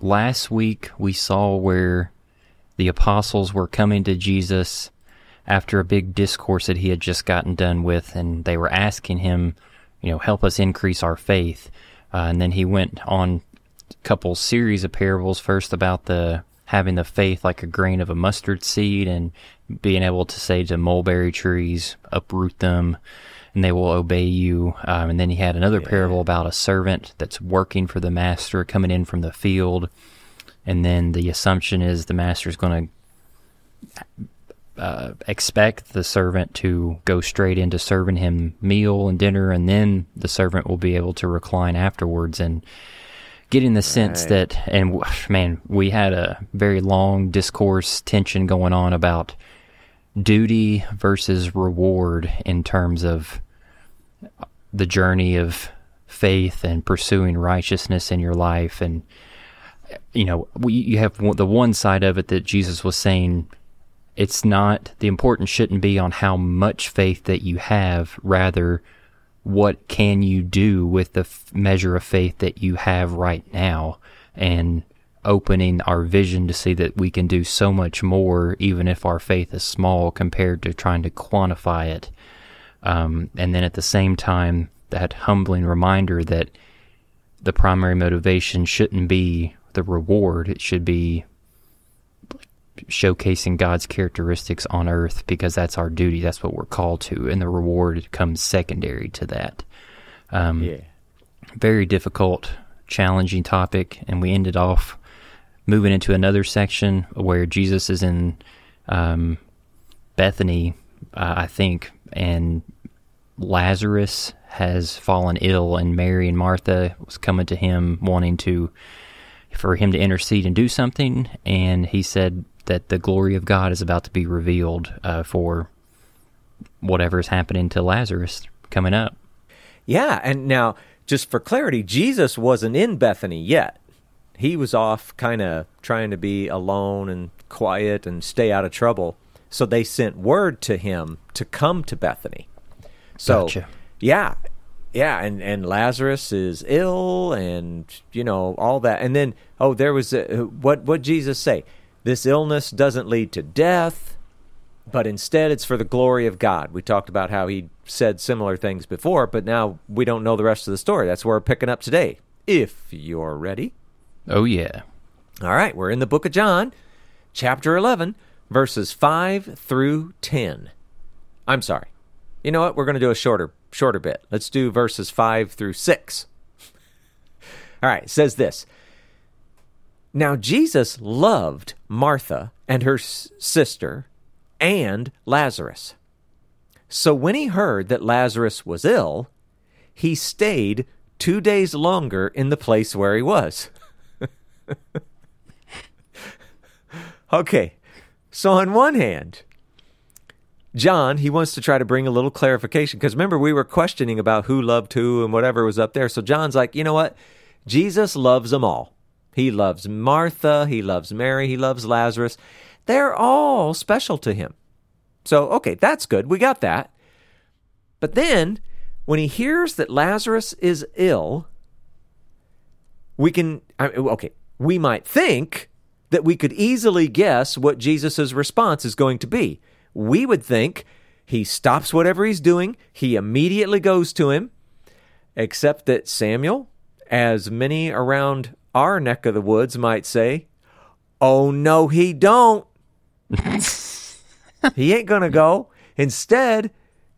Last week we saw where the apostles were coming to Jesus after a big discourse that he had just gotten done with, and they were asking him, you know, help us increase our faith. Uh, and then he went on a couple series of parables, first about the having the faith like a grain of a mustard seed and being able to say to mulberry trees, uproot them and they will obey you. Um, and then he had another yeah. parable about a servant that's working for the master coming in from the field. And then the assumption is the master is going to uh, expect the servant to go straight into serving him meal and dinner, and then the servant will be able to recline afterwards. And getting the sense right. that, and man, we had a very long discourse tension going on about duty versus reward in terms of the journey of faith and pursuing righteousness in your life. And you know we, you have the one side of it that Jesus was saying it's not the importance shouldn't be on how much faith that you have. Rather what can you do with the f- measure of faith that you have right now? And opening our vision to see that we can do so much more even if our faith is small compared to trying to quantify it um, and then at the same time that humbling reminder that the primary motivation shouldn't be the reward it should be showcasing God's characteristics on earth because that's our duty. That's what we're called to, and the reward comes secondary to that. Um, yeah. Very difficult, challenging topic, and we ended off moving into another section where Jesus is in um, Bethany, uh, I think, and Lazarus has fallen ill, and Mary and Martha was coming to him wanting to for him to intercede and do something, and he said that the glory of God is about to be revealed uh, for whatever is happening to Lazarus coming up. Yeah, and now just for clarity, Jesus wasn't in Bethany yet. He was off kind of trying to be alone and quiet and stay out of trouble. So they sent word to him to come to Bethany. So, gotcha. yeah, yeah, and and Lazarus is ill, and you know all that, and then oh, there was a, what what Jesus say? This illness doesn't lead to death, but instead it's for the glory of God. We talked about how he said similar things before, but now we don't know the rest of the story. That's where we're picking up today. If you're ready. Oh, yeah. All right, we're in the book of John, chapter 11, verses 5 through 10. I'm sorry. You know what? We're going to do a shorter shorter bit. Let's do verses 5 through 6. All right, says this. Now, Jesus loved Martha and her sister and Lazarus. So when he heard that Lazarus was ill, he stayed two days longer in the place where he was. okay, so on one hand, John, he wants to try to bring a little clarification because remember, we were questioning about who loved who and whatever was up there. So John's like, you know what? Jesus loves them all. He loves Martha. He loves Mary. He loves Lazarus. They're all special to him. So, okay, that's good. We got that. But then, when he hears that Lazarus is ill, we can, okay, we might think that we could easily guess what Jesus' response is going to be. We would think he stops whatever he's doing, he immediately goes to him, except that Samuel, as many around our neck of the woods might say, Oh, no, he don't. he ain't going to go. Instead,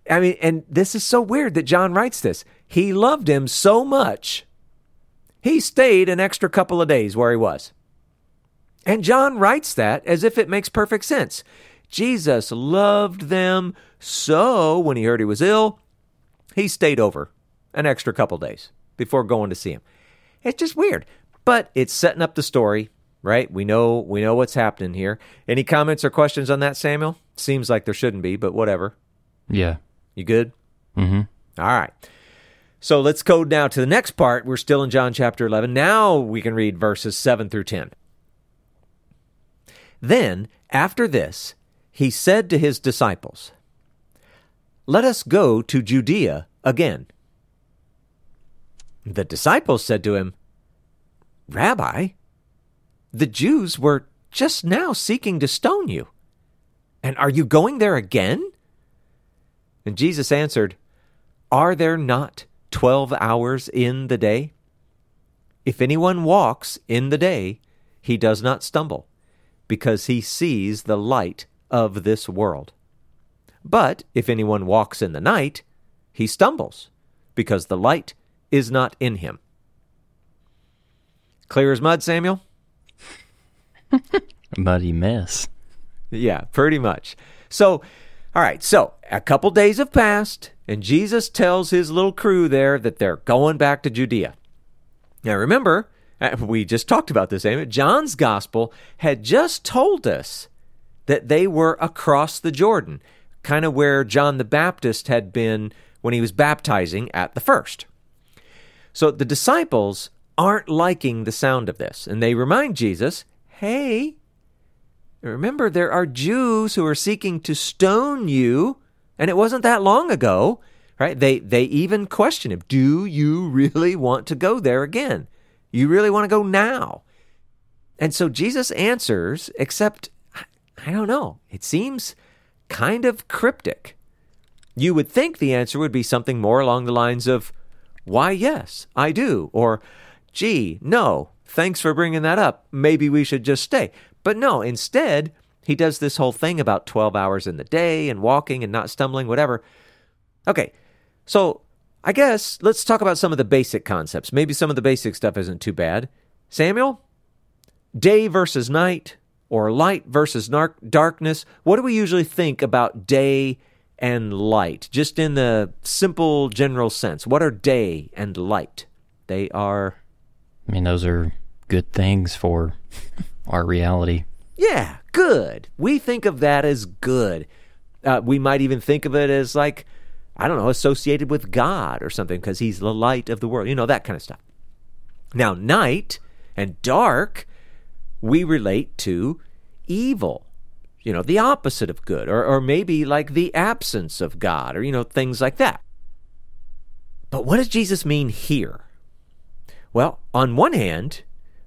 I mean, and this is so weird that John writes this. He loved him so much, he stayed an extra couple of days where he was. And John writes that as if it makes perfect sense. Jesus loved them so when he heard he was ill, he stayed over an extra couple days before going to see him. It's just weird. But it's setting up the story. right? We know we know what's happening here. Any comments or questions on that, Samuel? Seems like there shouldn't be, but whatever. Yeah. You good? Mm-hmm. All right. So let's go now to the next part. We're still in John chapter 11. Now we can read verses 7 through 10. Then, after this, he said to his disciples, Let us go to Judea again. The disciples said to him, Rabbi, the Jews were just now seeking to stone you. And are you going there again? And Jesus answered, Are there not twelve hours in the day? If anyone walks in the day, he does not stumble, because he sees the light of this world. But if anyone walks in the night, he stumbles, because the light is not in him. Clear as mud, Samuel? Muddy mess. Yeah, pretty much. So, all right, so a couple days have passed, and Jesus tells his little crew there that they're going back to Judea. Now, remember, Uh, we just talked about this, Amy. John's gospel had just told us that they were across the Jordan, kind of where John the Baptist had been when he was baptizing at the first. So the disciples aren't liking the sound of this, and they remind Jesus, hey, remember there are Jews who are seeking to stone you, and it wasn't that long ago, right? They they even question him, do you really want to go there again? You really want to go now? And so Jesus answers, except I don't know. It seems kind of cryptic. You would think the answer would be something more along the lines of, Why, yes, I do. Or, Gee, no, thanks for bringing that up. Maybe we should just stay. But no, instead, he does this whole thing about 12 hours in the day and walking and not stumbling, whatever. Okay, so I guess let's talk about some of the basic concepts. Maybe some of the basic stuff isn't too bad. Samuel? Day versus night, or light versus nar- darkness. What do we usually think about day and light? Just in the simple general sense. What are day and light? They are. I mean, those are good things for our reality. Yeah, good. We think of that as good. Uh, we might even think of it as like, I don't know, associated with God or something because he's the light of the world, you know, that kind of stuff. Now, night and dark, we relate to evil, you know, the opposite of good, or, or maybe like the absence of God, or, you know, things like that. But what does Jesus mean here? Well, on one hand,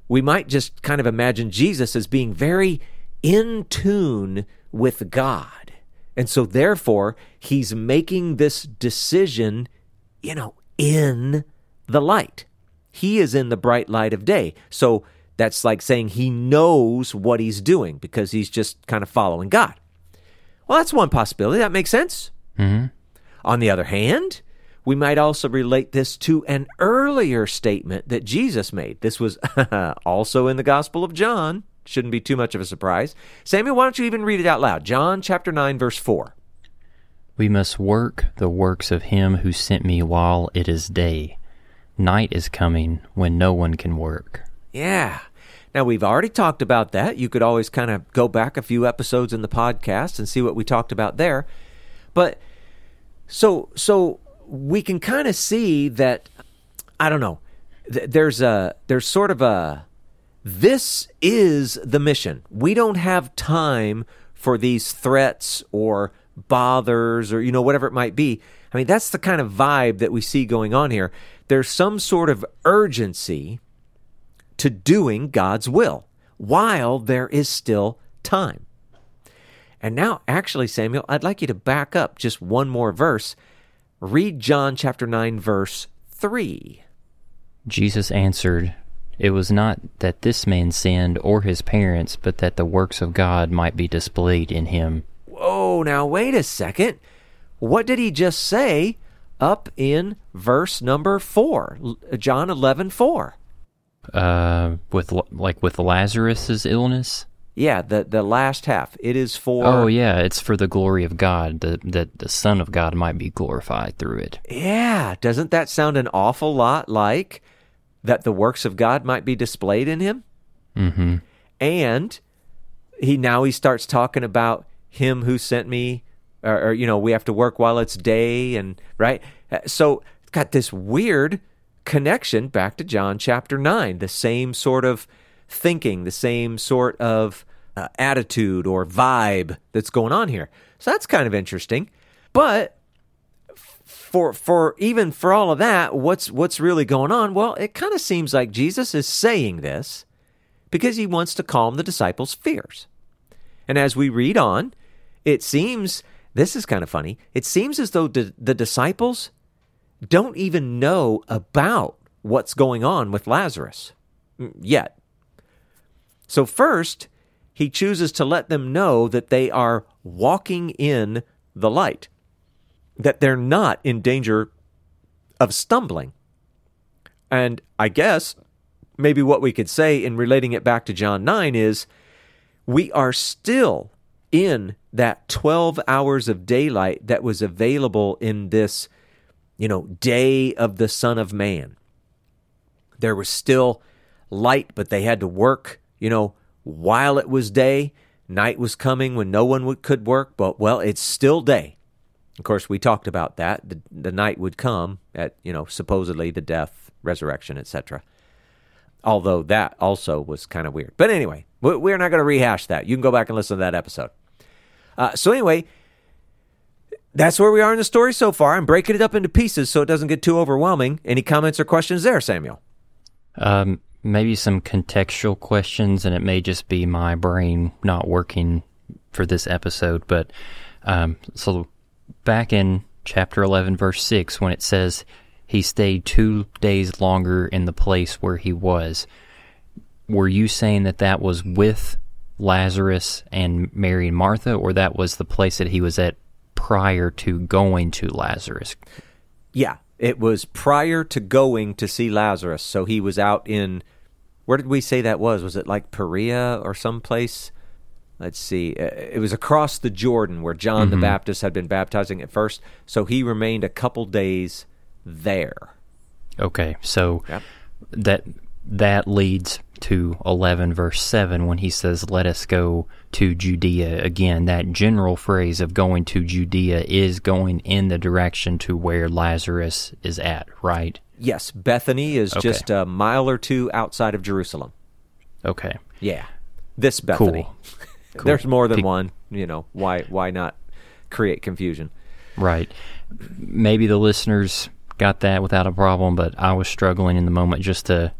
we might just kind of imagine Jesus as being very in tune with God. And so, therefore, he's making this decision, you know, in the light. He is in the bright light of day. So, that's like saying he knows what he's doing because he's just kind of following God. Well, that's one possibility. That makes sense. Mm-hmm. On the other hand, we might also relate this to an earlier statement that Jesus made. This was also in the Gospel of John. Shouldn't be too much of a surprise. Samuel, why don't you even read it out loud? John chapter 9, verse 4. We must work the works of him who sent me while it is day. Night is coming when no one can work. Yeah. Now, we've already talked about that. You could always kind of go back a few episodes in the podcast and see what we talked about there. But so, so we can kind of see that, I don't know, th- there's a, there's sort of a, this is the mission. We don't have time for these threats or bothers or, you know, whatever it might be. I mean, that's the kind of vibe that we see going on here. There's some sort of urgency to doing God's will while there is still time. And now, actually, Samuel, I'd like you to back up just one more verse. Read John chapter 9, verse 3. Jesus answered, It was not that this man sinned or his parents, but that the works of God might be displayed in him. Whoa, now wait a second. What did he just say up in verse number 4? John 11, 4. Uh, with like with Lazarus's illness. Yeah, the the last half. It is for Oh yeah, it's for the glory of God, that that the Son of God might be glorified through it. Yeah, doesn't that sound an awful lot like that the works of God might be displayed in him? Mm-hmm. and he now he starts talking about him who sent me or, or, you know we have to work while it's day and right Uh, so it's got this weird connection back to john chapter 9 the same sort of thinking the same sort of uh, attitude or vibe that's going on here so that's kind of interesting but for for even for all of that what's what's really going on? Well it kind of seems like jesus is saying this because he wants to calm the disciples fears. And as we read on it seems this is kind of funny it seems as though the, the disciples don't even know about what's going on with lazarus yet. So first he chooses to let them know that they are walking in the light that they're not in danger of stumbling. And I guess maybe what we could say in relating it back to John 9 is we are still in that 12 hours of daylight that was available in this, you know, day of the Son of Man. There was still light, but they had to work, you know, while it was day. Night was coming when no one would, could work, but well, it's still day. Of course, we talked about that. The, the night would come at, you know, supposedly the death, resurrection, etc. Although that also was kind of weird. But anyway, we- we're not going to rehash that. You can go back and listen to that episode. Uh, so anyway, that's where we are in the story so far. I'm breaking it up into pieces so it doesn't get too overwhelming. Any comments or questions there, Samuel? Um, maybe some contextual questions, and it may just be my brain not working for this episode. But um, so back in chapter 11, verse 6, when it says he stayed two days longer in the place where he was, were you saying that that was with Lazarus and Mary and Martha, or that was the place that he was at prior to going to Lazarus? Yeah, it was prior to going to see Lazarus. So he was out in, where did we say that was? Was it like Perea or someplace? Let's see. Uh, It was across the Jordan where John the Baptist had been baptizing at first. So he remained a couple days there. Okay, so Yep. that that leads to 11 verse 7 when he says let us go to Judea again that general phrase of going to Judea is going in the direction to where Lazarus is at right Yes, Bethany is Okay. just a mile or two outside of Jerusalem. okay Yeah. This Bethany. Cool. There's more than Pe- one. You know, why why not create confusion? right maybe the listeners got that without a problem but I was struggling in the moment just to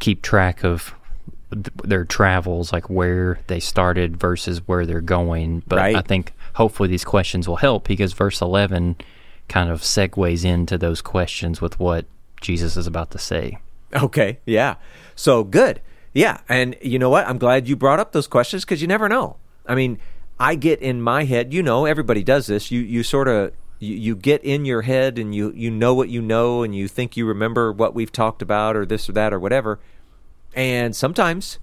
keep track of th- their travels like where they started versus where they're going but Right. I think hopefully these questions will help because verse 11 kind of segues into those questions with what Jesus is about to say Okay, yeah. So good. Yeah, and you know what? I'm glad you brought up those questions because you never know. I mean, I get in my head, you know, everybody does this. You you sort of you, you get in your head and you you know what you know and you think you remember what we've talked about or this or that or whatever. And sometimes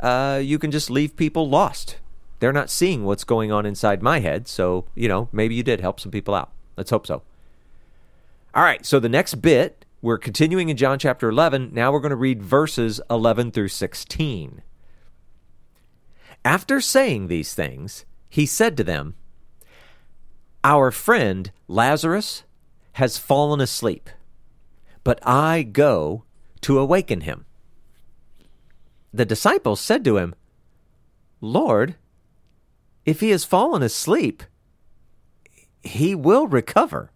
uh, you can just leave people lost. They're not seeing what's going on inside my head. So, you know, maybe you did help some people out. Let's hope so. All right, so the next bit, we're continuing in John chapter 11. Now we're going to read verses 11 through 16. After saying these things, he said to them, Our friend Lazarus has fallen asleep, but I go to awaken him. The disciples said to him, Lord, if he has fallen asleep, he will recover.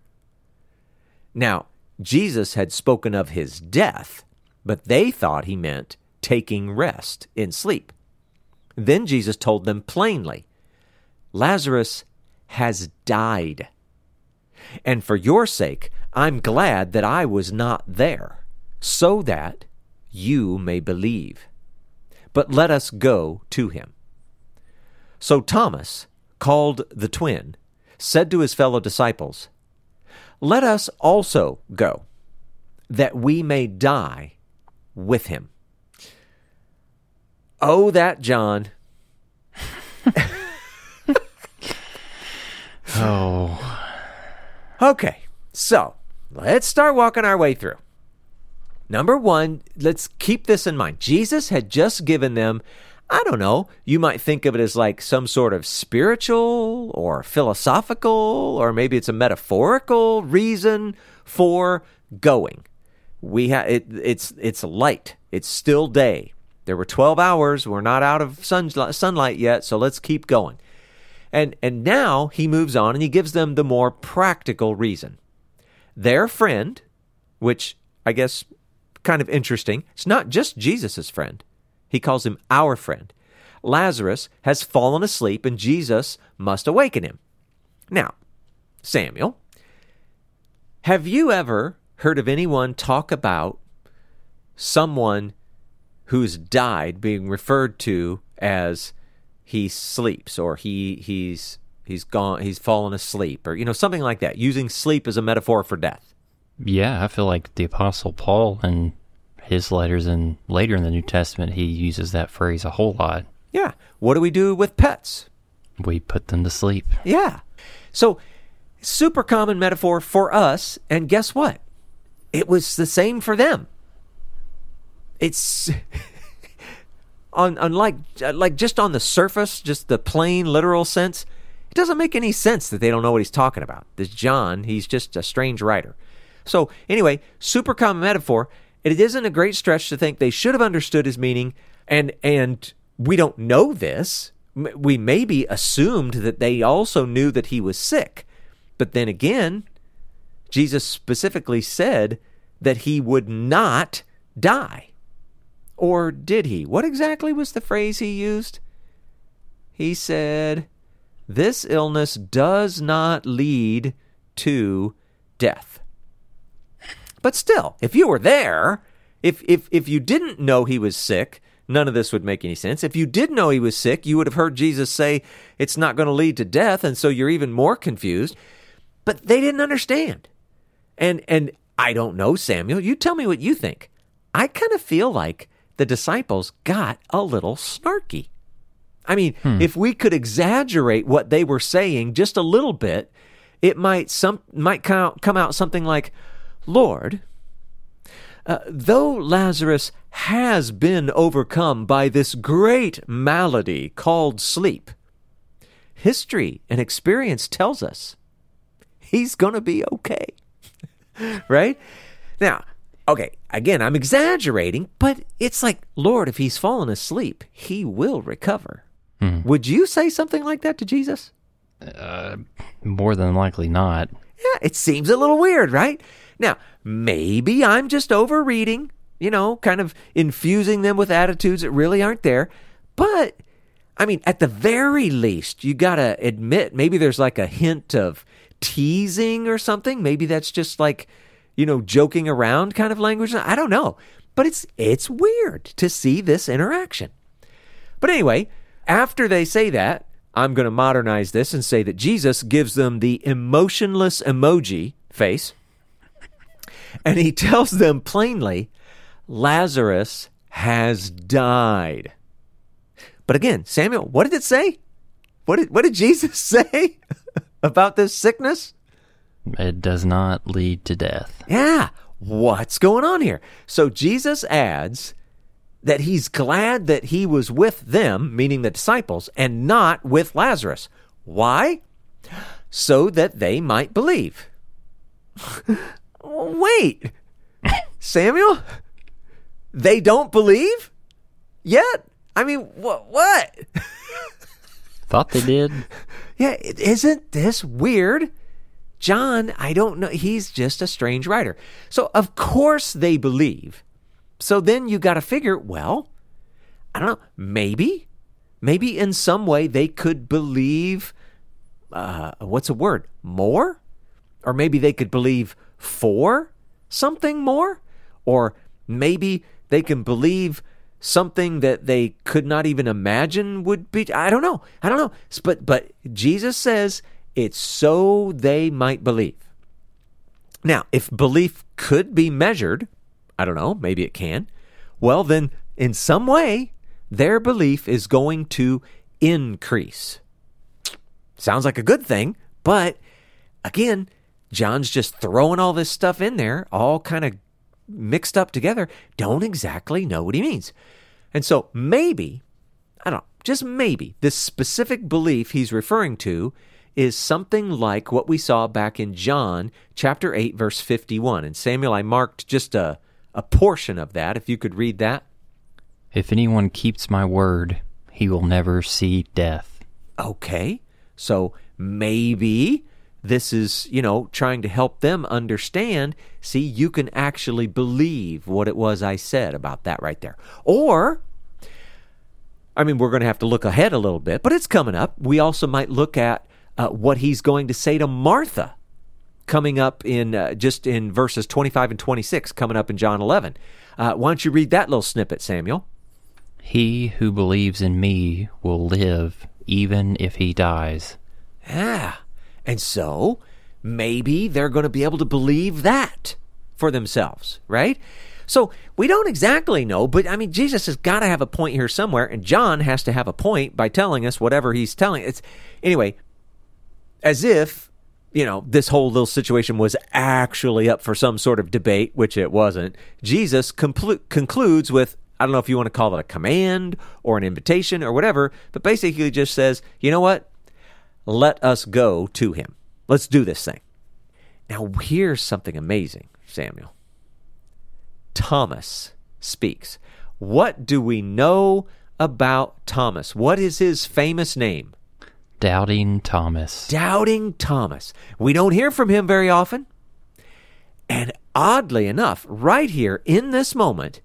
Now, Jesus had spoken of his death, but they thought he meant taking rest in sleep. Then Jesus told them plainly Lazarus has died. And for your sake, I'm glad that I was not there, so that you may believe. But let us go to him. So Thomas, called the twin, said to his fellow disciples, Let us also go, that we may die with him. Oh, that John. oh Okay, so let's start walking our way through. number one, let's keep this in mind. Jesus had just given them, I don't know, you might think of it as like some sort of spiritual or philosophical, or maybe it's a metaphorical reason for going. We have it, it's it's light. It's still day. There were 12 hours. We're not out of sun, sunlight yet, so let's keep going. And and now he moves on and he gives them the more practical reason. Their friend, which I guess kind of interesting, it's not just Jesus' friend. He calls him our friend. Lazarus has fallen asleep and Jesus must awaken him. Now, Samuel, have you ever heard of anyone talk about someone who's died being referred to as he sleeps or he he's he's gone he's fallen asleep or you know something like that using sleep as a metaphor for death Yeah, I feel like the Apostle Paul in his letters and later in the New Testament, he uses that phrase a whole lot. yeah. What do we do with pets? We put them to sleep. yeah. So super common metaphor for us and guess what? It was the same for them. It's on unlike like just on the surface just the plain literal sense it doesn't make any sense that they don't know what he's talking about. This john he's just a strange writer. So anyway super common metaphor it isn't a great stretch to think they should have understood his meaning and and we don't know this we maybe assumed that they also knew that he was sick but then again jesus specifically said that he would not die or did he? What exactly was the phrase he used? He said, This illness does not lead to death. But still, if you were there, if, if, if you didn't know he was sick, none of this would make any sense. If you did know he was sick, you would have heard Jesus say it's not going to lead to death, and so you're even more confused. But they didn't understand. And and I don't know, Samuel, you tell me what you think. I kind of feel like the disciples got a little snarky. I mean, hmm. if we could exaggerate what they were saying just a little bit, it might some might come out, come out something like, "Lord, uh, though Lazarus has been overcome by this great malady called sleep, history and experience tells us he's going to be okay." right? Now, okay, again, I'm exaggerating, but it's like, Lord, if he's fallen asleep, he will recover. Would you say something like that to Jesus? More than likely not. Yeah, it seems a little weird, right? Now, maybe I'm just overreading, you know, kind of infusing them with attitudes that really aren't there. But, I mean, at the very least, you got to admit maybe there's like a hint of teasing or something. Maybe that's just like, you know, joking around kind of language. I don't know. But it's it's weird to see this interaction. But anyway, after they say that, I'm going to modernize this and say that Jesus gives them the emotionless emoji face. And he tells them plainly, Lazarus has died. But again, Samuel, what did it say? What did, what did Jesus say about this sickness? It does not lead to death. Yeah, what's going on here? So Jesus adds that he's glad that he was with them, meaning the disciples, and not with Lazarus. Why? So that they might believe. Wait, Samuel? They don't believe yet? I mean, what? What? Thought they did. Yeah, is isn't this weird? John, I don't know. He's just a strange writer. So, of course, they believe. So then you got to figure, well, I don't know, maybe, maybe in some way they could believe, uh, what's a word? More? Or maybe they could believe for something more? Or maybe they can believe something that they could not even imagine would be I don't know. I don't know. But but Jesus says it's so they might believe. Now, if belief could be measured, I don't know, maybe it can. Well, then in some way their belief is going to increase. Sounds like a good thing, but again, John's just throwing all this stuff in there, all kind of mixed up together, don't exactly know what he means. And so maybe, I don't know, just maybe, this specific belief he's referring to is something like what we saw back in John chapter 8, verse 51. And Samuel, I marked just a, a portion of that, if you could read that. If anyone keeps my word, he will never see death. Okay, so maybe this is, you know, trying to help them understand. See, you can actually believe what it was I said about that right there. Or, I mean, we're going to have to look ahead a little bit, but it's coming up. We also might look at uh, what he's going to say to Martha coming up in uh, just in verses 25 and 26 coming up in John 11. Uh, why don't you read that little snippet, Samuel? He who believes in me will live even if he dies. Yeah. And so maybe they're going to be able to believe that for themselves, right? So we don't exactly know, but I mean, Jesus has got to have a point here somewhere, and John has to have a point by telling us whatever he's telling. It's anyway, as if you know this whole little situation was actually up for some sort of debate, which it wasn't. Jesus concludes with I don't know if you want to call it a command or an invitation or whatever, but basically just says, you know what? Let us go to him. Let's do this thing. Now, here's something amazing, Samuel. Thomas speaks. What do we know about Thomas? What is his famous name? Doubting Thomas. Doubting Thomas. We don't hear from him very often. And oddly enough, right here in this moment,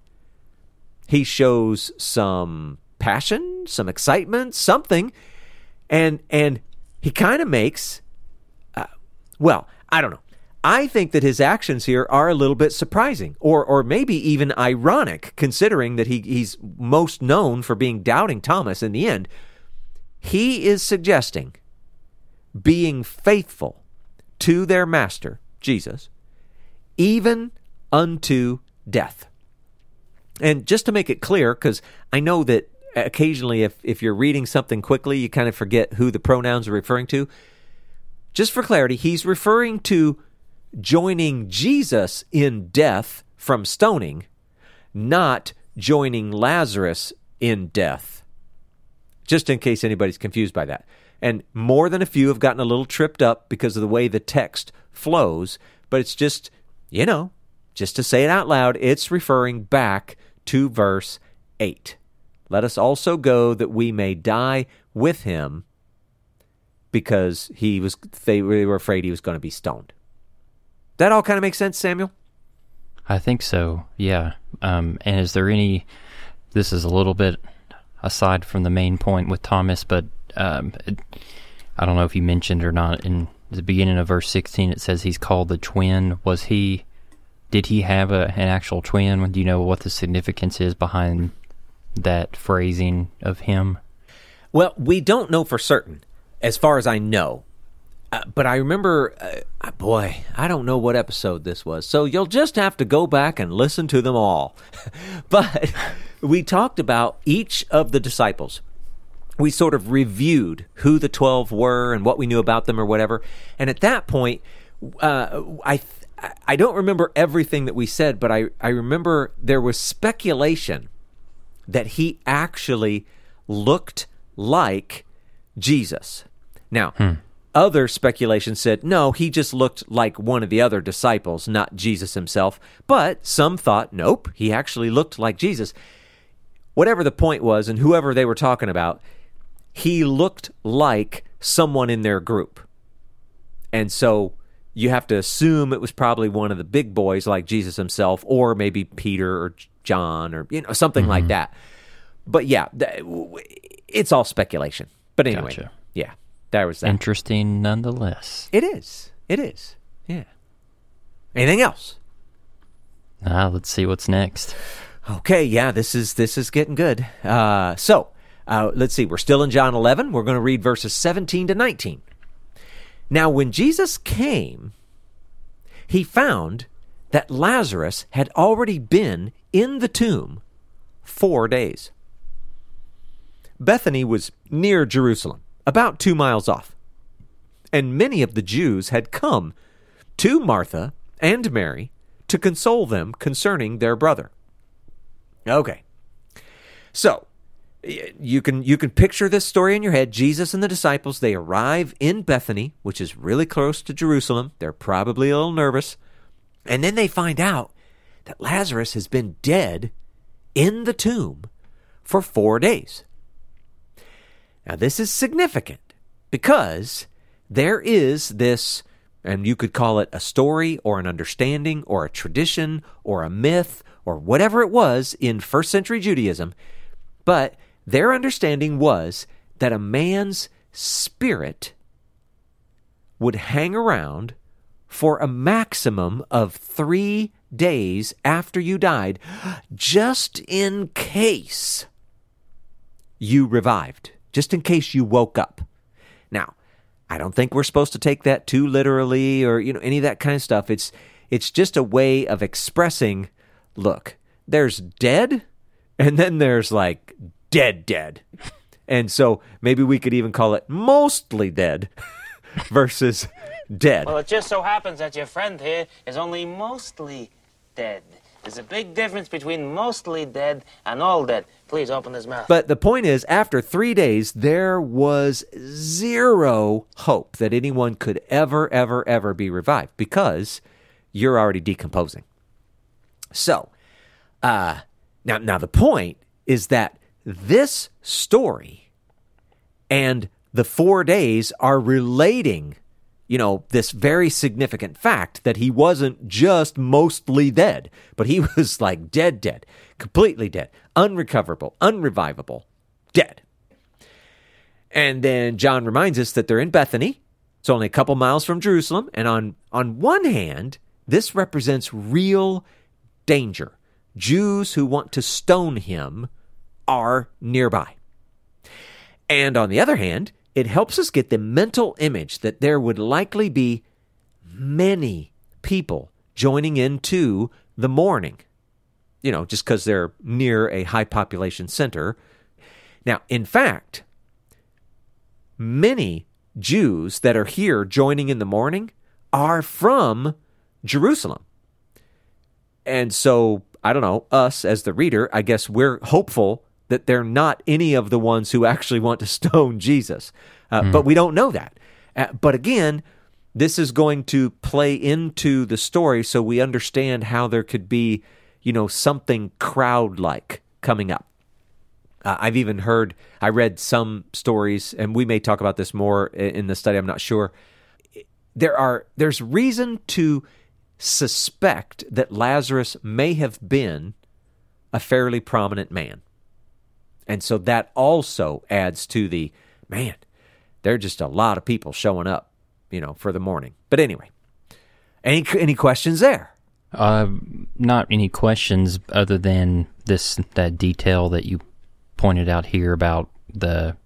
he shows some passion, some excitement, something, and and he kind of makes, uh, well, I don't know. I think that his actions here are a little bit surprising, or or maybe even ironic, considering that he he's most known for being doubting Thomas. In the end, he is suggesting being faithful to their master Jesus, even unto death. And just to make it clear, because I know that occasionally if, if you're reading something quickly, you kind of forget who the pronouns are referring to. Just for clarity, he's referring to joining Jesus in death from stoning, not joining Lazarus in death. Just in case anybody's confused by that. And more than a few have gotten a little tripped up because of the way the text flows, but it's just, you know, just to say it out loud, it's referring back to verse 8. Let us also go that we may die with him because he was they were afraid he was going to be stoned. That all kind of makes sense, Samuel? I think so. Yeah. Um, and is there any? This is a little bit aside from the main point with Thomas, but um, it, I don't know if you mentioned or not. In the beginning of verse sixteen, it says he's called the twin. Was he? Did he have a, an actual twin? Do you know what the significance is behind that phrasing of him? Well, we don't know for certain, as far as I know. Uh, but I remember, uh, boy, I don't know what episode this was. So you'll just have to go back and listen to them all. but we talked about each of the disciples. We sort of reviewed who the 12 were and what we knew about them or whatever. And at that point, uh, I. I don't remember everything that we said, but I, I remember there was speculation that he actually looked like Jesus. Now, Hmm. other speculation said, no, he just looked like one of the other disciples, not Jesus himself. But some thought, nope, he actually looked like Jesus. Whatever the point was, and whoever they were talking about, he looked like someone in their group. And so you have to assume it was probably one of the big boys like Jesus himself, or maybe Peter or John or you know something like that. But yeah, th- it's all speculation. But anyway, Gotcha. yeah, there was that. Interesting nonetheless. It is. It is. Yeah. Anything else? Ah, let's see what's next. Okay, yeah, this is this is getting good. Uh, so uh, let's see. We're still in John 11. We're going to read verses 17 to 19. Now, when Jesus came, he found that Lazarus had already been in the tomb four days. Bethany was near Jerusalem, about two miles off, and many of the Jews had come to Martha and Mary to console them concerning their brother. Okay. So, you can you can picture this story in your head. Jesus and the disciples, they arrive in Bethany, which is really close to Jerusalem. They're probably a little nervous. And then they find out that Lazarus has been dead in the tomb for 4 days. Now, this is significant because there is this, and you could call it a story or an understanding or a tradition or a myth or whatever it was in first century Judaism, but their understanding was that a man's spirit would hang around for a maximum of three days after you died, just in case you revived just in case you woke up. Now, I don't think we're supposed to take that too literally or you know any of that kind of stuff. It's it's just a way of expressing, look, there's dead and then there's like dead dead. And so maybe we could even call it mostly dead versus dead. Well, it just so happens that your friend here is only mostly dead. There's a big difference between mostly dead and all dead. Please open his mouth. But the point is, after three days, there was zero hope that anyone could ever, ever, ever be revived because you're already decomposing. So, uh, now, now the point is that this story and the four days are relating you know, this very significant fact that he wasn't just mostly dead, but he was like dead, dead, completely dead, unrecoverable, unrevivable, dead. And then John reminds us that they're in Bethany. It's only a couple miles from Jerusalem. And on, on one hand, this represents real danger. Jews who want to stone him are nearby. And on the other hand, it helps us get the mental image that there would likely be many people joining into the mourning, you know, just because they're near a high population center. Now, in fact, many Jews that are here joining in the mourning are from Jerusalem. And so, I don't know, us as the reader, I guess we're hopeful that they're not any of the ones who actually want to stone Jesus. Uh, mm. But we don't know that. Uh, but again, this is going to play into the story so we understand how there could be, you know, something crowd like coming up. Uh, I've even heard, I read some stories, and we may talk about this more in the study, I'm not sure. There are, there's reason to suspect that Lazarus may have been a fairly prominent man. And so that also adds to the man, there are just a lot of people showing up, you know, for the mourning. But anyway, any any questions there? Uh, not any questions other than this that detail that you pointed out here about the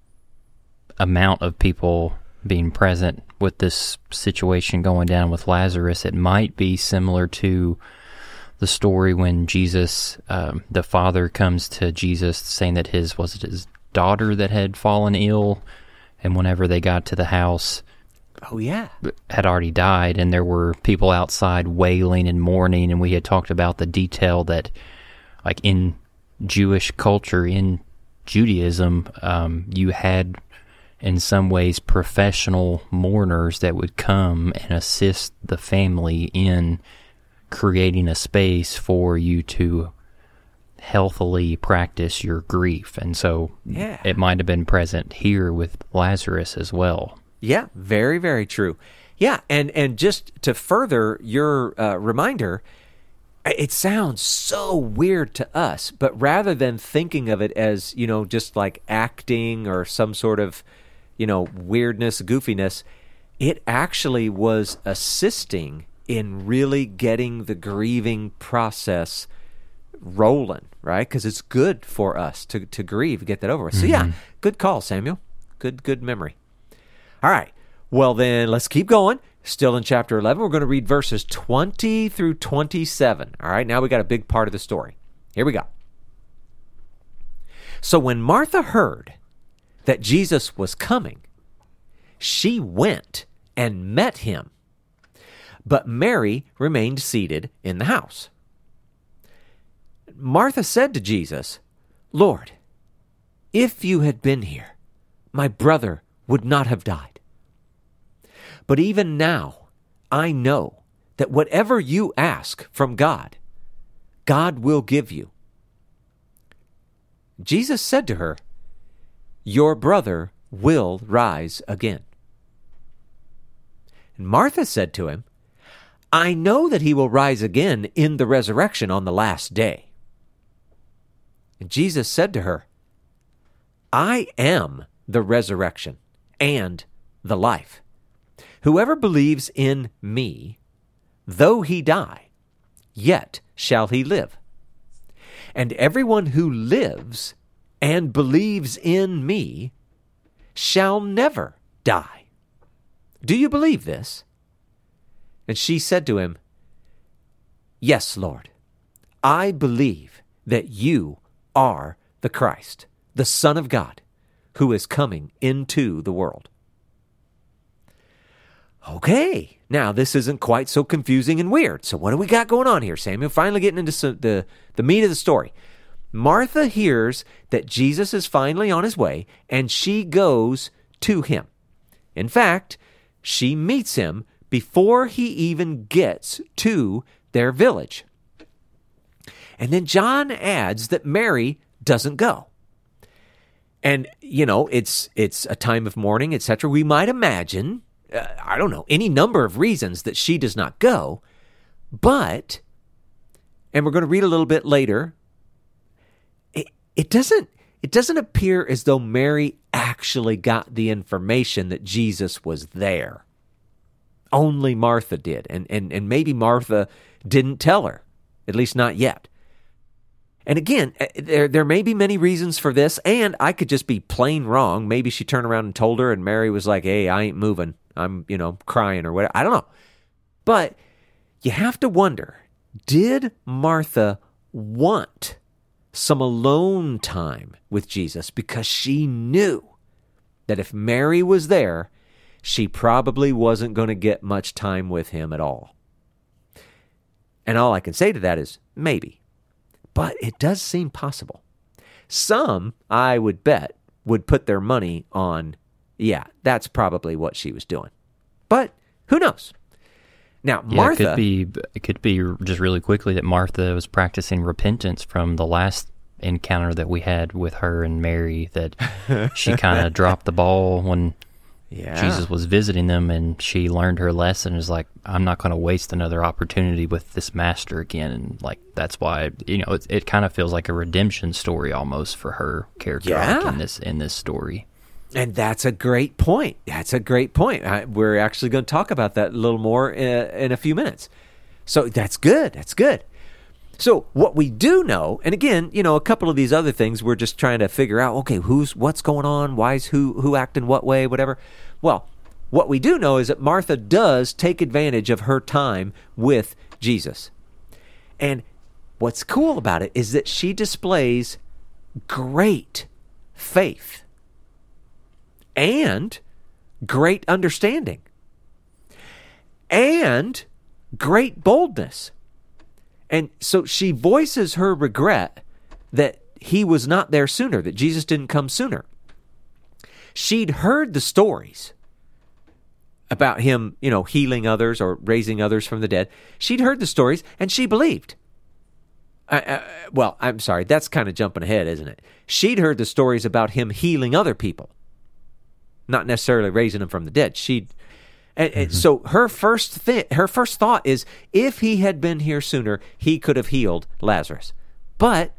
amount of people being present with this situation going down with Lazarus. It might be similar to the story when Jesus, um, the father, comes to Jesus saying that his was it his daughter that had fallen ill, and whenever they got to the house, oh yeah, had already died, and there were people outside wailing and mourning, and we had talked about the detail that, like in Jewish culture, in Judaism, um, you had in some ways professional mourners that would come and assist the family in creating a space for you to healthily practice your grief. And so yeah. it might have been present here with Lazarus as well. Yeah, very, very true. Yeah, and, and just to further your uh, reminder, it sounds so weird to us, but rather than thinking of it as, you know, just like acting or some sort of, you know, weirdness, goofiness, it actually was assisting in really getting the grieving process rolling, right? Because it's good for us to, to grieve, get that over with. So, mm-hmm. yeah, good call, Samuel. Good, good memory. All right. Well, then let's keep going. Still in chapter 11, we're going to read verses 20 through 27. All right. Now we got a big part of the story. Here we go. So, when Martha heard that Jesus was coming, she went and met him but Mary remained seated in the house. Martha said to Jesus, Lord, if you had been here, my brother would not have died. But even now, I know that whatever you ask from God, God will give you. Jesus said to her, Your brother will rise again. And Martha said to him, I know that he will rise again in the resurrection on the last day. And Jesus said to her, I am the resurrection and the life. Whoever believes in me, though he die, yet shall he live. And everyone who lives and believes in me shall never die. Do you believe this? And she said to him, Yes, Lord, I believe that you are the Christ, the Son of God, who is coming into the world. Okay, now this isn't quite so confusing and weird. So, what do we got going on here, Samuel? Finally getting into some, the, the meat of the story. Martha hears that Jesus is finally on his way, and she goes to him. In fact, she meets him before he even gets to their village. And then John adds that Mary doesn't go. And you know, it's it's a time of mourning, etc. We might imagine, uh, I don't know, any number of reasons that she does not go. But and we're going to read a little bit later. It, it doesn't it doesn't appear as though Mary actually got the information that Jesus was there. Only Martha did. And, and, and maybe Martha didn't tell her, at least not yet. And again, eh, there, there may be many reasons for this, and I could just be plain wrong. Maybe she turned around and told her, and Mary was like, hey, I ain't moving. I'm, you know, crying or whatever. I don't know. But you have to wonder did Martha want some alone time with Jesus because she knew that if Mary was there, she probably wasn't going to get much time with him at all. And all I can say to that is maybe. But it does seem possible. Some, I would bet, would put their money on, yeah, that's probably what she was doing. But who knows? Now, Yeah, Martha. it could be it could be just really quickly that Martha was practicing repentance from the last encounter that we had with her and Mary that she kind of dropped the ball when yeah. Jesus was visiting them and she learned her lesson is like I'm not going to waste another opportunity with this master again and like that's why you know it, it kind of feels like a redemption story almost for her character Yeah. in this in this story. And that's a great point. That's a great point. I, we're actually going to talk about that a little more in, in a few minutes. So that's good. That's good. So what we do know, and again, you know, a couple of these other things, we're just trying to figure out. Okay, who's what's going on? Why is who who acting what way? Whatever. Well, what we do know is that Martha does take advantage of her time with Jesus, and what's cool about it is that she displays great faith and great understanding and great boldness. And so she voices her regret that he was not there sooner, that Jesus didn't come sooner. She'd heard the stories about him, you know, healing others or raising others from the dead. She'd heard the stories and she believed. I, I, well, I'm sorry, that's kind of jumping ahead, isn't it? She'd heard the stories about him healing other people not necessarily raising them from the dead. She, and, and mm-hmm. so her first thi- her first thought is, if he had been here sooner, he could have healed Lazarus. But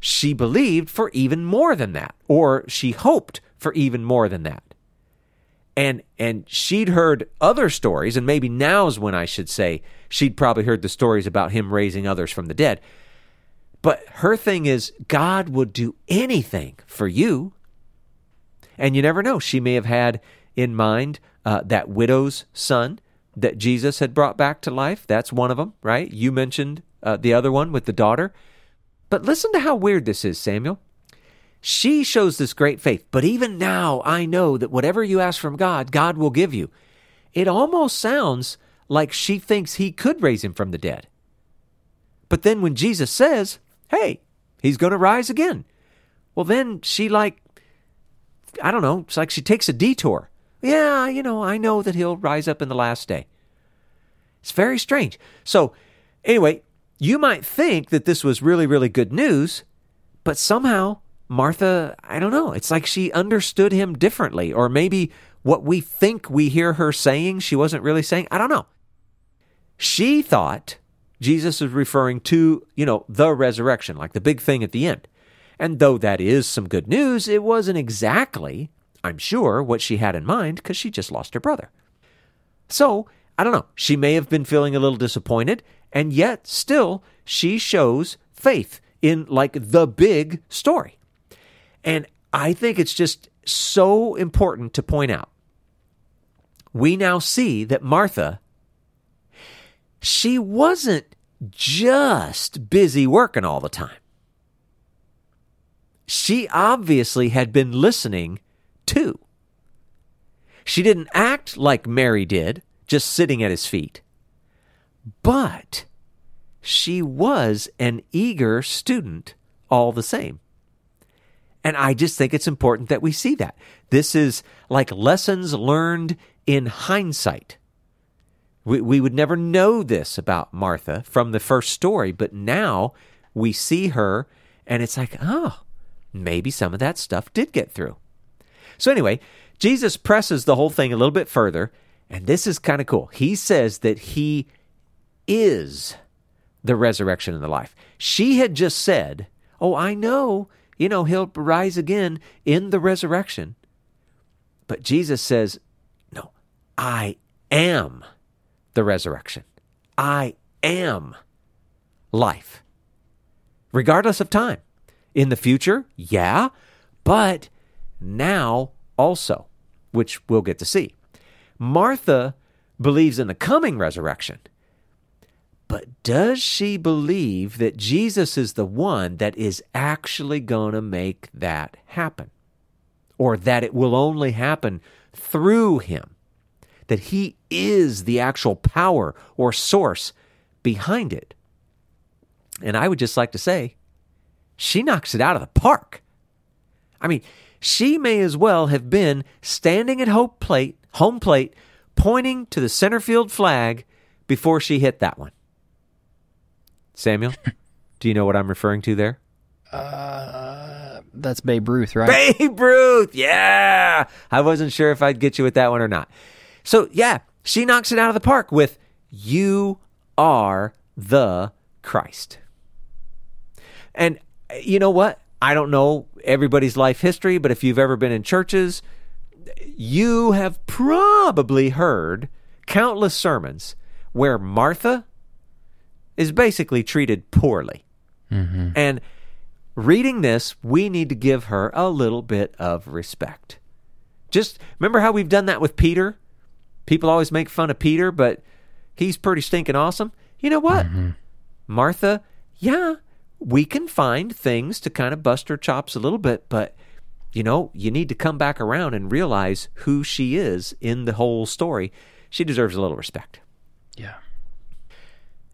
she believed for even more than that, or she hoped for even more than that. And and she'd heard other stories, and maybe now's when I should say she'd probably heard the stories about him raising others from the dead. But her thing is, God would do anything for you. And you never know. She may have had in mind uh, that widow's son that Jesus had brought back to life. That's one of them, right? You mentioned uh, the other one with the daughter. But listen to how weird this is, Samuel. She shows this great faith, but even now I know that whatever you ask from God, God will give you. It almost sounds like she thinks he could raise him from the dead. But then when Jesus says, hey, he's going to rise again, well, then she, like, I don't know, it's like she takes a detour. Yeah, you know, I know that he'll rise up in the last day. It's very strange. So, anyway, you might think that this was really, really good news, but somehow Martha, I don't know, it's like she understood him differently, or maybe what we think we hear her saying, she wasn't really saying. I don't know. She thought Jesus was referring to, you know, the resurrection, like the big thing at the end. And though that is some good news, it wasn't exactly, I'm sure, what she had in mind because she just lost her brother. So, I don't know. She may have been feeling a little disappointed, and yet still she shows faith in like the big story. And I think it's just so important to point out. We now see that Martha, she wasn't just busy working all the time. She obviously had been listening too. She didn't act like Mary did, just sitting at his feet. But she was an eager student all the same. And I just think it's important that we see that. This is like lessons learned in hindsight. We, we would never know this about Martha from the first story, but now we see her and it's like, oh, maybe some of that stuff did get through. So, anyway, Jesus presses the whole thing a little bit further, and this is kind of cool. He says that he is the resurrection and the life. She had just said, Oh, I know, you know, he'll rise again in the resurrection. But Jesus says, No, I am the resurrection. I am life, regardless of time. In the future, yeah, but now also, which we'll get to see. Martha believes in the coming resurrection. But does she believe that Jesus is the one that is actually going to make that happen? Or that it will only happen through him? That he is the actual power or source behind it? And I would just like to say, she knocks it out of the park. I mean, she may as well have been standing at home plate, home plate, pointing to the center field flag before she hit that one. Samuel, do you know what I'm referring to there? Uh, that's Babe Ruth, right? Babe Ruth, yeah. I wasn't sure if I'd get you with that one or not. So, yeah, she knocks it out of the park with, You are the Christ. And you know what? I don't know everybody's life history, but if you've ever been in churches, you have probably heard countless sermons where Martha is basically treated poorly. Mm-hmm. And reading this, we need to give her a little bit of respect. Just remember how we've done that with Peter? People always make fun of Peter, but he's pretty stinking awesome. You know what? Mm-hmm. Martha, yeah, we can find things to kind of bust her chops a little bit, but you know, you need to come back around and realize who she is in the whole story. She deserves a little respect. Yeah.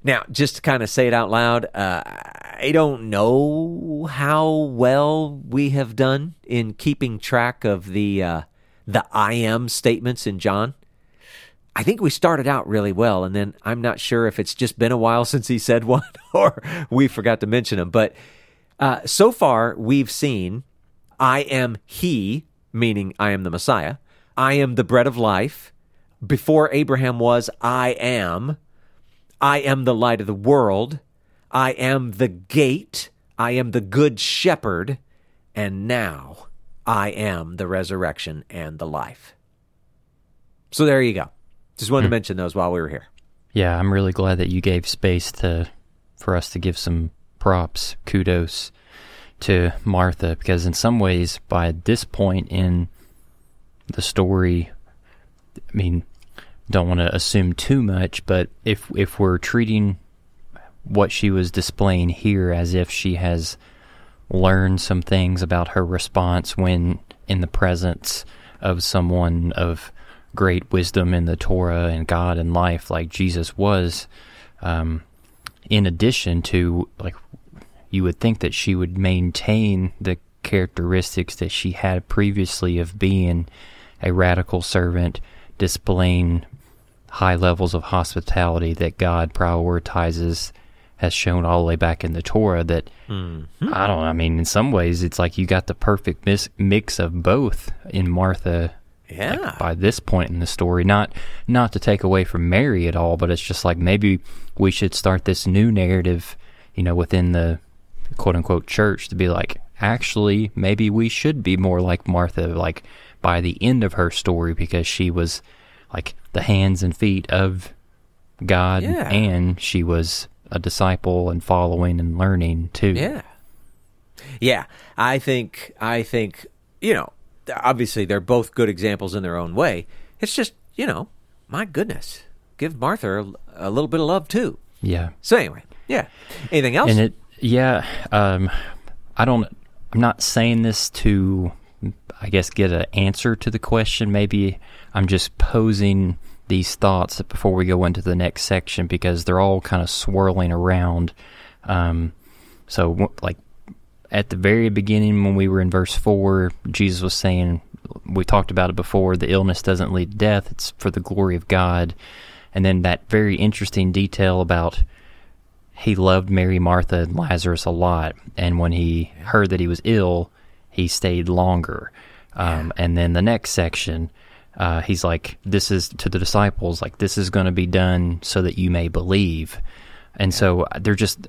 Now, just to kind of say it out loud, uh, I don't know how well we have done in keeping track of the uh, the I am statements in John. I think we started out really well, and then I'm not sure if it's just been a while since he said one or we forgot to mention him. But uh, so far, we've seen I am He, meaning I am the Messiah. I am the bread of life. Before Abraham was, I am. I am the light of the world. I am the gate. I am the good shepherd. And now I am the resurrection and the life. So there you go. Just wanted to hmm. mention those while we were here. Yeah, I'm really glad that you gave space to for us to give some props, kudos to Martha because in some ways by this point in the story I mean don't want to assume too much but if if we're treating what she was displaying here as if she has learned some things about her response when in the presence of someone of great wisdom in the Torah and God and life like Jesus was. Um, in addition to like, you would think that she would maintain the characteristics that she had previously of being a radical servant, displaying high levels of hospitality that God prioritizes has shown all the way back in the Torah that Mm-hmm. I don't I mean in some ways it's like you got the perfect mis- mix of both in Martha Yeah. like, by this point in the story not not to take away from Mary at all but it's just like maybe we should start this new narrative you know within the quote unquote church to be like actually maybe we should be more like Martha like by the end of her story because she was like the hands and feet of God Yeah. and she was a disciple and following and learning too. Yeah. Yeah. I think I think, you know, obviously they're both good examples in their own way. It's just, you know, my goodness. Give Martha a, a little bit of love too. Yeah. So anyway, yeah. Anything else? And it yeah, um I don't I'm not saying this to I guess get an answer to the question. Maybe I'm just posing these thoughts before we go into the next section because they're all kind of swirling around. Um, so, like at the very beginning, when we were in verse four, Jesus was saying, "We talked about it before. The illness doesn't lead to death; it's for the glory of God." And then that very interesting detail about he loved Mary, Martha, and Lazarus a lot, and when he heard that he was ill, he stayed longer. Um, and then the next section, uh, he's like, "This is to the disciples, like this is going to be done so that you may believe." And so uh, they're just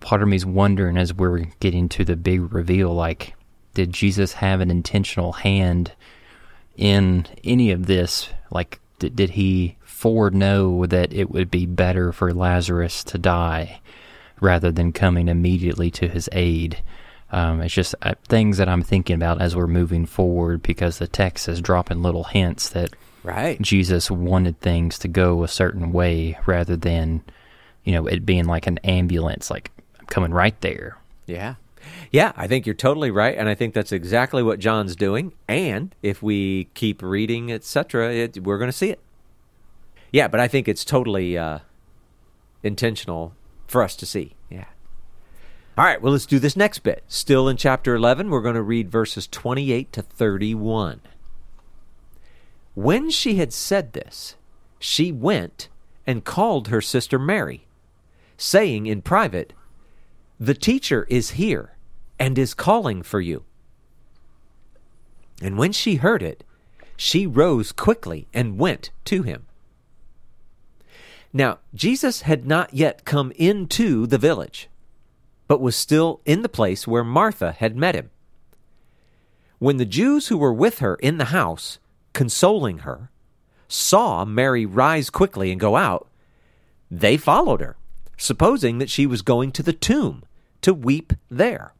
part of me's wondering as we're getting to the big reveal, like, did Jesus have an intentional hand in any of this? Like, did, did he foreknow that it would be better for Lazarus to die rather than coming immediately to his aid? Um, it's just uh, things that I'm thinking about as we're moving forward because the text is dropping little hints that right. Jesus wanted things to go a certain way rather than, you know, it being like an ambulance, like coming right there. Yeah. Yeah, I think you're totally right, and I think that's exactly what John's doing. And if we keep reading, etc., we're going to see it. Yeah, but I think it's totally uh, intentional for us to see. Yeah. All right, well, let's do this next bit. Still in chapter 11, we're going to read verses 28 to 31. When she had said this, she went and called her sister Mary, saying in private, The teacher is here and is calling for you. And when she heard it, she rose quickly and went to him. Now, Jesus had not yet come into the village, but was still in the place where Martha had met him. When the Jews who were with her in the house, consoling her, saw Mary rise quickly and go out, they followed her, supposing that she was going to the tomb to weep there.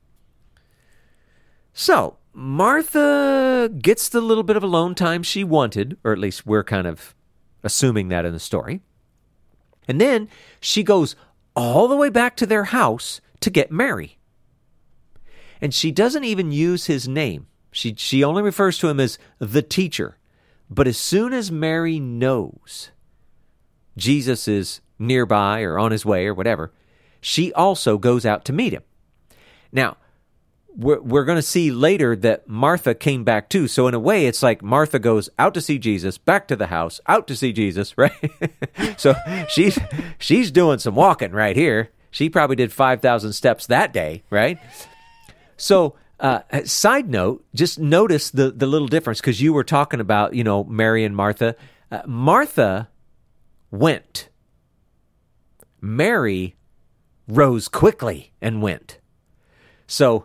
So, Martha gets the little bit of alone time she wanted, or at least we're kind of assuming that in the story. And then she goes all the way back to their house to get Mary. And she doesn't even use his name. She she only refers to him as the teacher. But as soon as Mary knows Jesus is nearby or on his way or whatever, she also goes out to meet him. Now, we're, we're going to see later that Martha came back too. So, in a way, it's like Martha goes out to see Jesus, back to the house, out to see Jesus, right? so, she's, she's doing some walking right here. She probably did 5,000 steps that day, right? So, uh, side note, just notice the, the little difference because you were talking about, you know, Mary and Martha. Uh, Martha went, Mary rose quickly and went. So,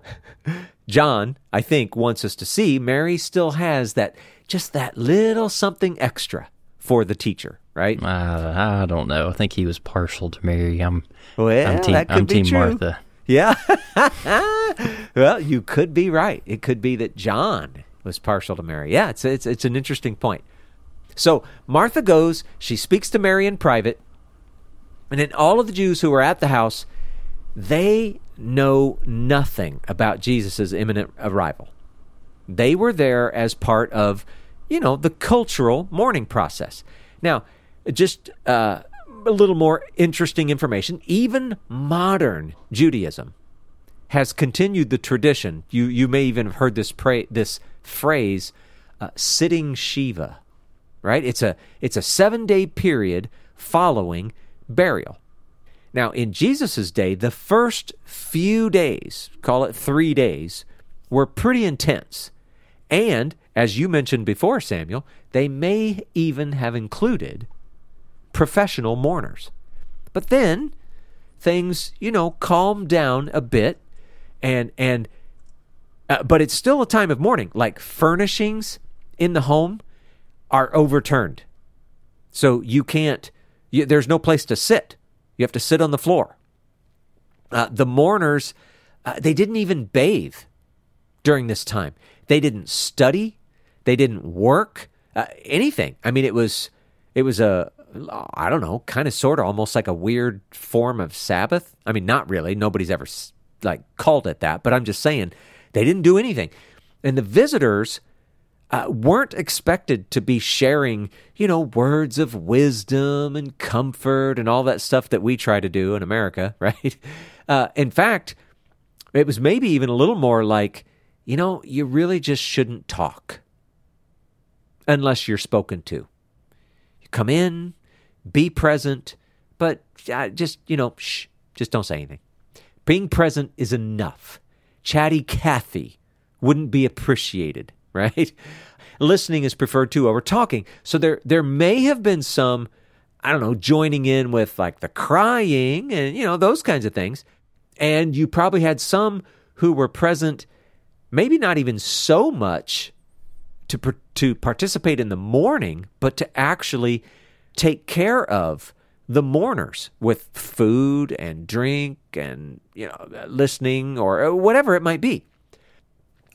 John, I think, wants us to see Mary still has that, just that little something extra for the teacher, right? Uh, I don't know. I think he was partial to Mary. I'm, Well, I'm team, that could I'm be team true. Martha. Yeah. well, you could be right. It could be that John was partial to Mary. Yeah, it's it's it's an interesting point. So Martha goes, she speaks to Mary in private, and then all of the Jews who were at the house, they know nothing about Jesus' imminent arrival. They were there as part of you know, the cultural mourning process. Now, just uh, a little more interesting information. Even modern Judaism has continued the tradition. You you may even have heard this pra- this phrase, uh, sitting Shiva, right? It's a it's a seven day period following burial. Now, in Jesus' day, the first few days, call it three days, were pretty intense. And, as you mentioned before, Samuel, they may even have included professional mourners. But then things, you know, calmed down a bit and and uh, but it's still a time of mourning. Like furnishings in the home are overturned. So you can't you, there's no place to sit. You have to sit on the floor. Uh, the mourners uh, they didn't even bathe during this time. They didn't study, they didn't work, uh, anything. I mean it was it was a I don't know, kind of sort of almost like a weird form of Sabbath. I mean, not really. Nobody's ever like called it that, but I'm just saying they didn't do anything. And the visitors uh, weren't expected to be sharing, you know, words of wisdom and comfort and all that stuff that we try to do in America, right? Uh, in fact, it was maybe even a little more like, you know, you really just shouldn't talk unless you're spoken to. You come in, be present, but uh, just, you know, shh, just don't say anything. Being present is enough. Chatty Cathy wouldn't be appreciated, right? Listening is preferred to over talking. So there there may have been some I don't know, joining in with like the crying and you know, those kinds of things. And you probably had some who were present maybe not even so much to to participate in the mourning, but to actually take care of the mourners with food and drink and you know listening or uh, whatever it might be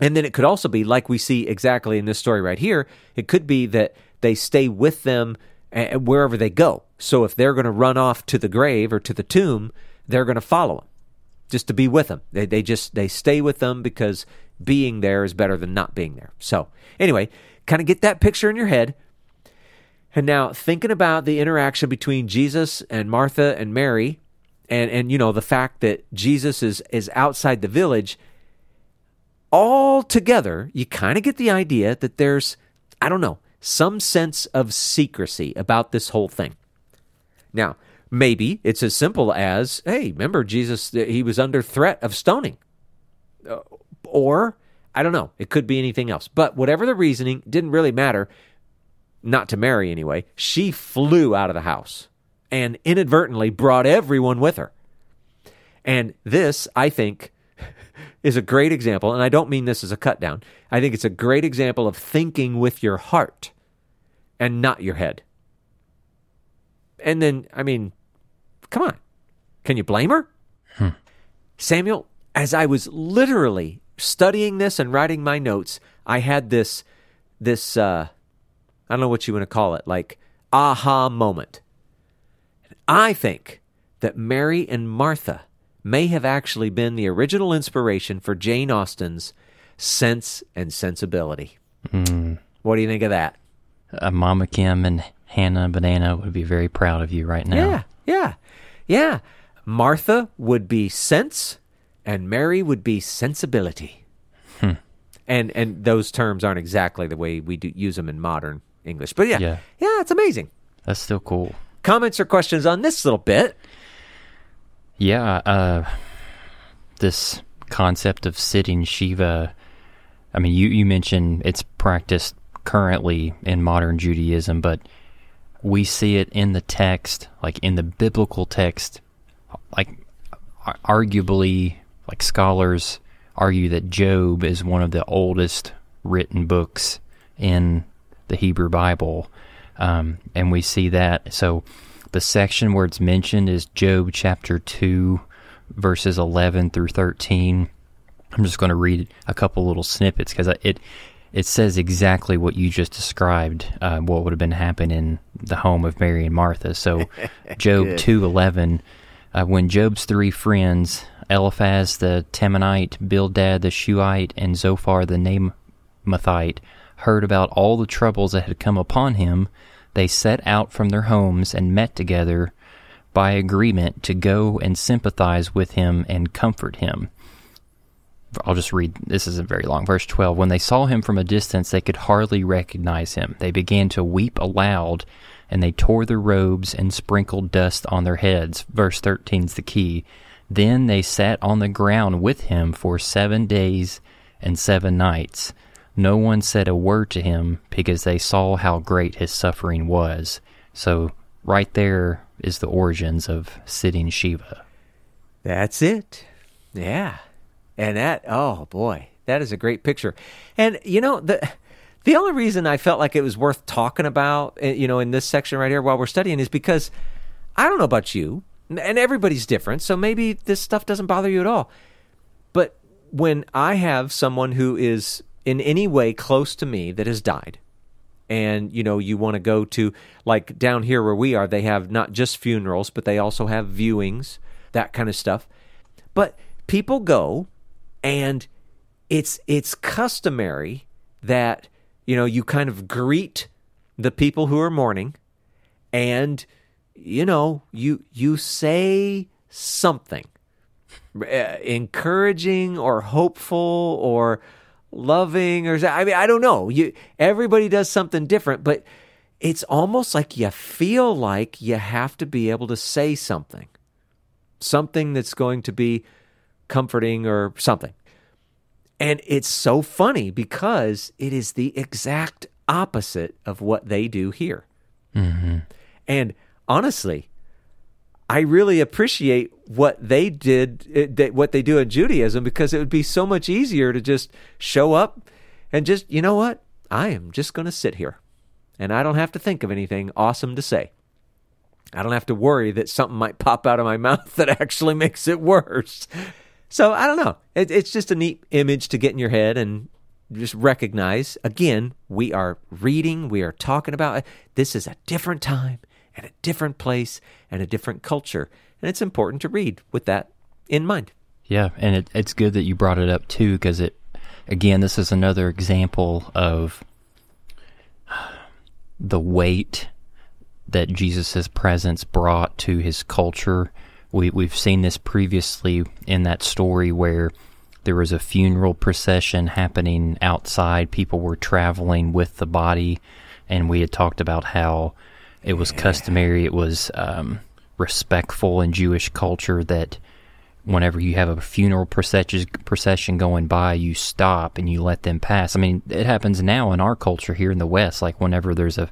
and then it could also be like we see exactly in this story right here it could be that they stay with them eh, wherever they go. So if they're going to run off to the grave or to the tomb they're going to follow them just to be with them they, they just they stay with them because being there is better than not being there. So anyway kind of get that picture in your head. And now thinking about the interaction between Jesus and Martha and Mary, and, and you know, the fact that Jesus is, is outside the village, all together, you kind of get the idea that there's, I don't know, some sense of secrecy about this whole thing. Now, maybe it's as simple as, hey, remember Jesus, he was under threat of stoning. Uh, or, I don't know, it could be anything else. But whatever the reasoning, didn't really matter not to Mary anyway, she flew out of the house and inadvertently brought everyone with her. And this, I think, is a great example, and I don't mean this as a cut down. I think it's a great example of thinking with your heart and not your head. And then, I mean, come on. Can you blame her? Hmm. Samuel, as I was literally studying this and writing my notes, I had this this uh, I don't know what you want to call it, like aha moment. I think that Mary and Martha may have actually been the original inspiration for Jane Austen's Sense and Sensibility. Mm. What do you think of that? Uh, Mama Kim and Hannah Banana would be very proud of you right now. Yeah, yeah, yeah. Martha would be sense, and Mary would be sensibility. Hmm. And and those terms aren't exactly the way we do use them in modern English. But yeah, yeah, yeah, it's amazing. That's still cool. Comments or questions on this little bit? Yeah, uh, this concept of sitting Shiva. I mean, you you mentioned it's practiced currently in modern Judaism, but we see it in the text, like in the biblical text, like arguably, like scholars argue that Job is one of the oldest written books in the Hebrew Bible. Um, and we see that. So the section where it's mentioned is Job chapter 2, verses 11 through 13. I'm just going to read a couple little snippets because it it says exactly what you just described, uh, what would have been happening in the home of Mary and Martha. So, Job two eleven, uh, when Job's three friends, Eliphaz the Temanite, Bildad the Shuhite, and Zophar the Naamathite, heard about all the troubles that had come upon him, they set out from their homes and met together by agreement to go and sympathize with him and comfort him. I'll just read this isn't very long. Verse 12 When they saw him from a distance, they could hardly recognize him. They began to weep aloud, and they tore their robes and sprinkled dust on their heads. Verse 13 is the key. Then they sat on the ground with him for seven days and seven nights. No one said a word to him because they saw how great his suffering was. So, right there is the origins of sitting Shiva. That's it. Yeah. And that, oh boy, that is a great picture. And you know, the the only reason I felt like it was worth talking about, eh, you know, in this section right here while we're studying is because I don't know about you, and everybody's different, so maybe this stuff doesn't bother you at all. But when I have someone who is in any way close to me that has died, and you know you want to go to like down here where we are they have not just funerals but they also have viewings that kind of stuff. But people go and it's it's customary that you know you kind of greet the people who are mourning and you know you you say something uh, encouraging or hopeful or loving or I mean I don't know. You everybody does something different, but it's almost like you feel like you have to be able to say something. Something that's going to be comforting or something. And it's so funny because it is the exact opposite of what they do here. Mm-hmm. And honestly, I really appreciate what they did, eh, what they do in Judaism, because it would be so much easier to just show up and just, you know what? I am just going to sit here and I don't have to think of anything awesome to say. I don't have to worry that something might pop out of my mouth that actually makes it worse. So I don't know. It, it's just a neat image to get in your head and just recognize again, we are reading, we are talking about this is a different time and a different place and a different culture. And it's important to read with that in mind. Yeah, and it, it's good that you brought it up too, because it, again, this is another example of the weight that Jesus' presence brought to his culture. We, we've seen this previously in that story where there was a funeral procession happening outside. People were traveling with the body, and we had talked about how it was customary, it was um, respectful in Jewish culture that whenever you have a funeral procession, going by, you stop and you let them pass. I mean, it happens now in our culture here in the West. Like whenever there's a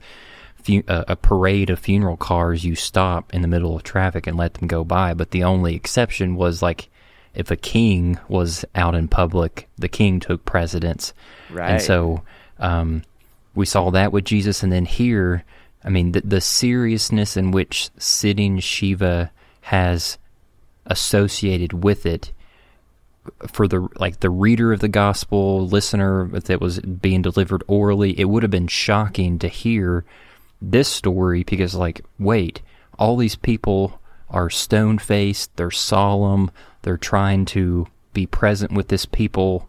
a parade of funeral cars, you stop in the middle of traffic and let them go by. But the only exception was like if a king was out in public, the king took precedence. Right. And so um, we saw that with Jesus, and then here I mean, the, the seriousness in which sitting Shiva has associated with it for the like the reader of the gospel listener that was being delivered orally it would have been shocking to hear this story because like wait all these people are stone faced they're solemn they're trying to be present with this people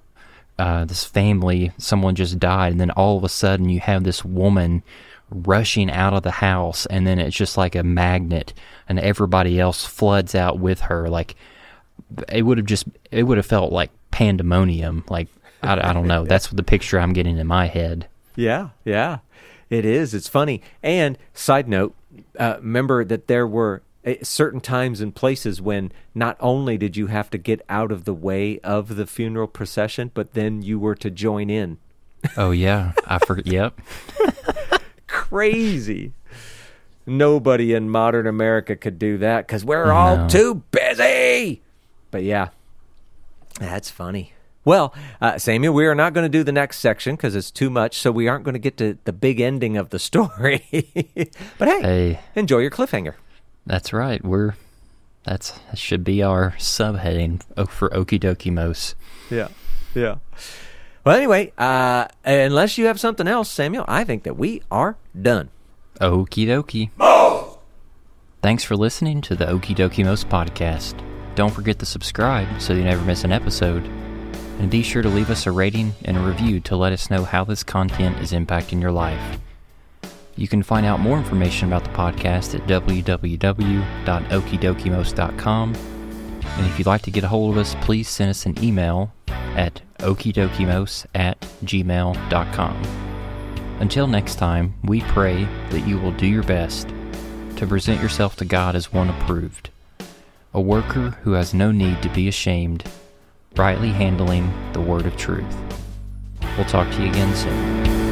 uh, this family someone just died and then all of a sudden you have this woman rushing out of the house and then it's just like a magnet and everybody else floods out with her. Like it would have just it would have felt like pandemonium. Like I, I don't know. That's the picture i'm getting in my head. Yeah, yeah, it is. It's funny. And side note, uh, remember that there were uh, certain times and places when not only did you have to get out of the way of the funeral procession, but then you were to join in. oh yeah. I forget yep Crazy. Nobody in modern America could do that because we're all No. too busy. But yeah, that's funny. Well, uh, Samuel, we are not going to do the next section because it's too much, so we aren't going to get to the big ending of the story. but hey, hey enjoy your cliffhanger. that's right we're that's that should be our subheading for okie dokie mos Yeah, yeah. Well, anyway, uh, unless you have something else, Samuel, I think that we are done. Okie dokie. Thanks for listening to the Okie Dokie Most podcast. Don't forget to subscribe so you never miss an episode. And be sure to leave us a rating and a review to let us know how this content is impacting your life. You can find out more information about the podcast at www.okidokimos.com. And if you'd like to get a hold of us, please send us an email at okidokimos at gmail.com. Until next time, we pray that you will do your best to present yourself to God as one approved, a worker who has no need to be ashamed, rightly handling the word of truth. We'll talk to you again soon.